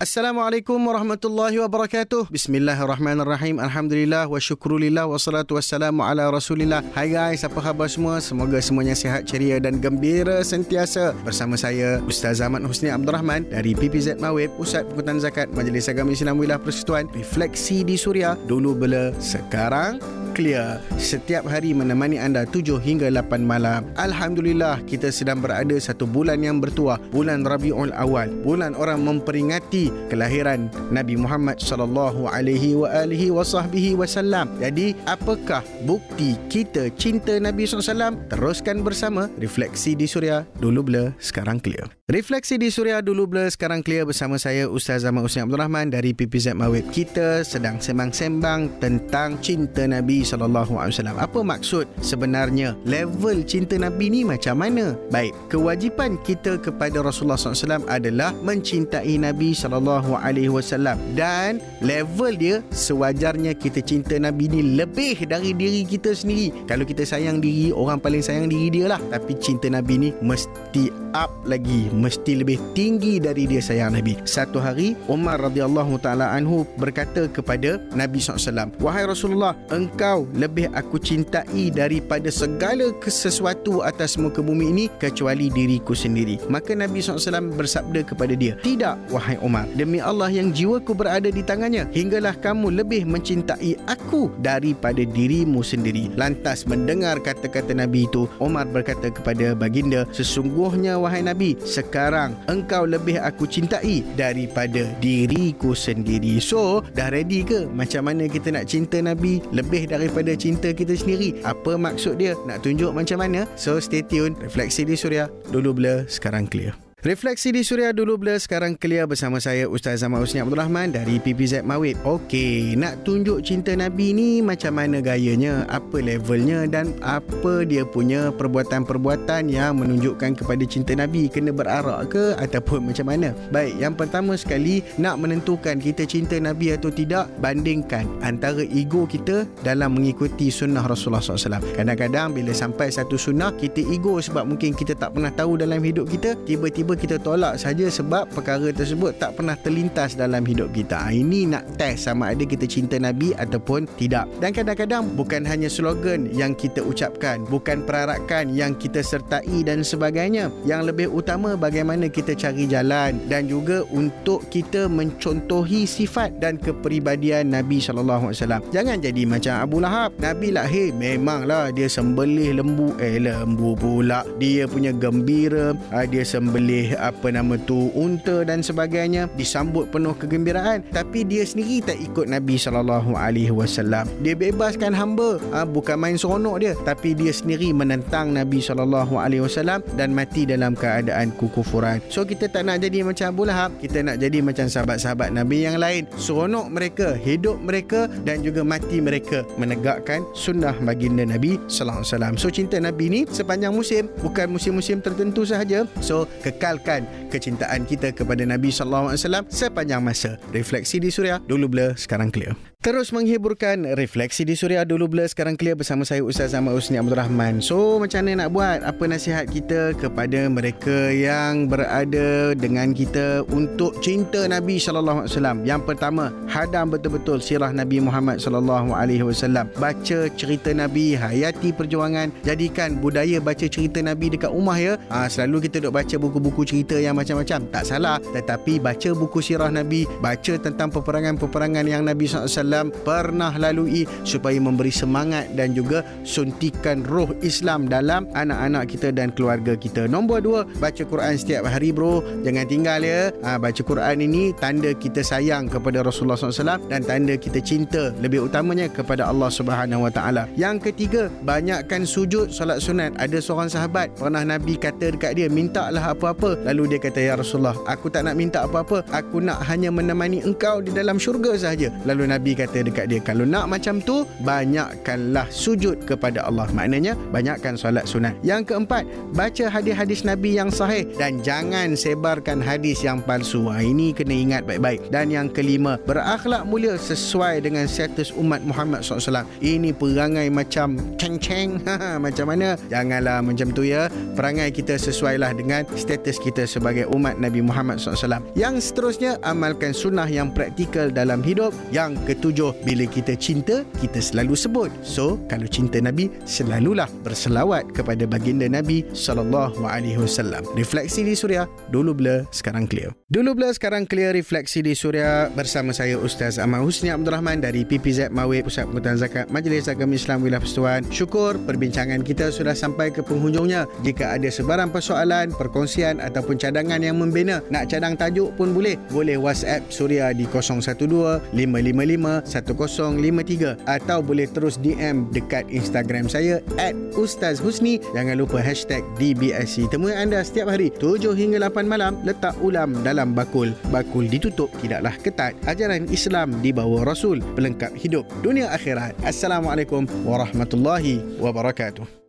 Assalamualaikum warahmatullahi wabarakatuh. Bismillahirrahmanirrahim. Alhamdulillah wa syukrulillah wa salatu wassalamu ala rasulillah. Hai guys, apa khabar semua? Semoga semuanya sihat, ceria dan gembira sentiasa. Bersama saya, Ustaz Ahmad Husni Abdul Rahman dari PPZ Mawib, Pusat Pengkutan Zakat Majlis Agama Islam Wilayah Persekutuan. Refleksi di Suria, dulu bela, sekarang clear. Setiap hari menemani anda 7 hingga 8 malam. Alhamdulillah, kita sedang berada satu bulan yang bertuah, bulan Rabiul Awal. Bulan orang memperingati kelahiran Nabi Muhammad sallallahu alaihi wa alihi wasahbihi wasallam. Jadi, apakah bukti kita cinta Nabi SAW? Teruskan bersama Refleksi di Suria. Dulu blur, sekarang clear. Refleksi di Suria dulu blur sekarang clear bersama saya Ustaz Zaman Usni Abdul Rahman dari PPZ Mawib. Kita sedang sembang-sembang tentang cinta Nabi wasallam. Apa maksud sebenarnya level cinta Nabi ni macam mana? Baik, kewajipan kita kepada Rasulullah SAW adalah mencintai Nabi wasallam dan level dia sewajarnya kita cinta Nabi ni lebih dari diri kita sendiri. Kalau kita sayang diri, orang paling sayang diri dia lah. Tapi cinta Nabi ni mesti up lagi mesti lebih tinggi dari dia sayang Nabi. Satu hari Umar radhiyallahu taala anhu berkata kepada Nabi SAW, "Wahai Rasulullah, engkau lebih aku cintai daripada segala sesuatu atas muka bumi ini kecuali diriku sendiri." Maka Nabi SAW bersabda kepada dia, "Tidak, wahai Umar, demi Allah yang jiwaku berada di tangannya, hinggalah kamu lebih mencintai aku daripada dirimu sendiri." Lantas mendengar kata-kata Nabi itu, Umar berkata kepada baginda, "Sesungguhnya wahai Nabi, sekarang engkau lebih aku cintai daripada diriku sendiri. So, dah ready ke macam mana kita nak cinta Nabi lebih daripada cinta kita sendiri? Apa maksud dia? Nak tunjuk macam mana? So, stay tune. Refleksi di Suria. Dulu blur, sekarang clear. Refleksi di Suria dulu blur sekarang clear bersama saya Ustaz Zaman Usni Abdul Rahman dari PPZ Mawib. Okey, nak tunjuk cinta Nabi ni macam mana gayanya, apa levelnya dan apa dia punya perbuatan-perbuatan yang menunjukkan kepada cinta Nabi kena berarak ke ataupun macam mana. Baik, yang pertama sekali nak menentukan kita cinta Nabi atau tidak bandingkan antara ego kita dalam mengikuti sunnah Rasulullah SAW. Kadang-kadang bila sampai satu sunnah kita ego sebab mungkin kita tak pernah tahu dalam hidup kita, tiba-tiba tiba kita tolak saja sebab perkara tersebut tak pernah terlintas dalam hidup kita. Ha, ini nak test sama ada kita cinta Nabi ataupun tidak. Dan kadang-kadang bukan hanya slogan yang kita ucapkan, bukan perarakan yang kita sertai dan sebagainya. Yang lebih utama bagaimana kita cari jalan dan juga untuk kita mencontohi sifat dan kepribadian Nabi sallallahu alaihi wasallam. Jangan jadi macam Abu Lahab. Nabi lahir memanglah dia sembelih lembu eh lembu pula. Dia punya gembira, ha, dia sembelih boleh apa nama tu unta dan sebagainya disambut penuh kegembiraan. Tapi dia sendiri tak ikut Nabi sallallahu alaihi wasallam. Dia bebaskan hamba. Ha, bukan main seronok dia. Tapi dia sendiri menentang Nabi sallallahu alaihi wasallam dan mati dalam keadaan kekufuran. So kita tak nak jadi macam Abu Lahab. Kita nak jadi macam sahabat-sahabat Nabi yang lain. Seronok mereka hidup mereka dan juga mati mereka menegakkan sunnah baginda Nabi sallallahu alaihi wasallam. So cinta Nabi ni sepanjang musim. Bukan musim-musim tertentu sahaja. So kekal mengekalkan kecintaan kita kepada Nabi sallallahu alaihi wasallam sepanjang masa. Refleksi di Suria dulu blur sekarang clear. Terus menghiburkan refleksi di Suria dulu blur sekarang clear bersama saya Ustaz Ahmad Usni Abdul Rahman. So macam mana nak buat? Apa nasihat kita kepada mereka yang berada dengan kita untuk cinta Nabi sallallahu alaihi wasallam? Yang pertama, hadam betul-betul sirah Nabi Muhammad sallallahu alaihi wasallam. Baca cerita Nabi, hayati perjuangan, jadikan budaya baca cerita Nabi dekat rumah ya. Ha, selalu kita duk baca buku-buku cerita yang macam-macam. Tak salah, tetapi baca buku sirah Nabi, baca tentang peperangan-peperangan yang Nabi SAW pernah lalui supaya memberi semangat dan juga suntikan roh Islam dalam anak-anak kita dan keluarga kita. Nombor dua, baca Quran setiap hari bro. Jangan tinggal ya. Ha, baca Quran ini tanda kita sayang kepada Rasulullah SAW dan tanda kita cinta lebih utamanya kepada Allah Subhanahu Wa Taala. Yang ketiga, banyakkan sujud solat sunat. Ada seorang sahabat pernah Nabi kata dekat dia, mintalah apa-apa. Lalu dia kata, Ya Rasulullah, aku tak nak minta apa-apa. Aku nak hanya menemani engkau di dalam syurga sahaja. Lalu Nabi kata dekat dia kalau nak macam tu banyakkanlah sujud kepada Allah. Maknanya banyakkan solat sunat. Yang keempat baca hadis-hadis Nabi yang sahih dan jangan sebarkan hadis yang palsu. Ha, ini kena ingat baik-baik. Dan yang kelima berakhlak mulia sesuai dengan status umat Muhammad SAW ini perangai macam ceng-ceng. Macam mana? Janganlah macam tu ya. Perangai kita sesuailah dengan status kita sebagai umat Nabi Muhammad SAW yang seterusnya amalkan sunnah yang praktikal dalam hidup. Yang ketujuh bila kita cinta kita selalu sebut. So kalau cinta Nabi selalulah berselawat kepada baginda Nabi sallallahu alaihi wasallam. Refleksi di suria dulu blur sekarang clear. Dulu blur sekarang clear refleksi di suria bersama saya Ustaz Ahmad Husni Abdul Rahman dari PPZ Mawib Pusat Pengutan Zakat Majlis Agama Islam Wilayah Persatuan syukur perbincangan kita sudah sampai ke penghujungnya. Jika ada sebarang persoalan perkongsian ataupun cadangan yang membina nak cadang tajuk pun boleh. Boleh WhatsApp Suria di 012 555 1053 atau boleh terus DM dekat Instagram saya at Ustaz Husni. Jangan lupa hashtag DBSC temui anda setiap hari 7 hingga 8 malam letak ulam dalam bakul. Bakul ditutup tidaklah ketat. Ajaran Islam di bawah Rasul pelengkap hidup dunia akhirat. Assalamualaikum warahmatullahi wabarakatuh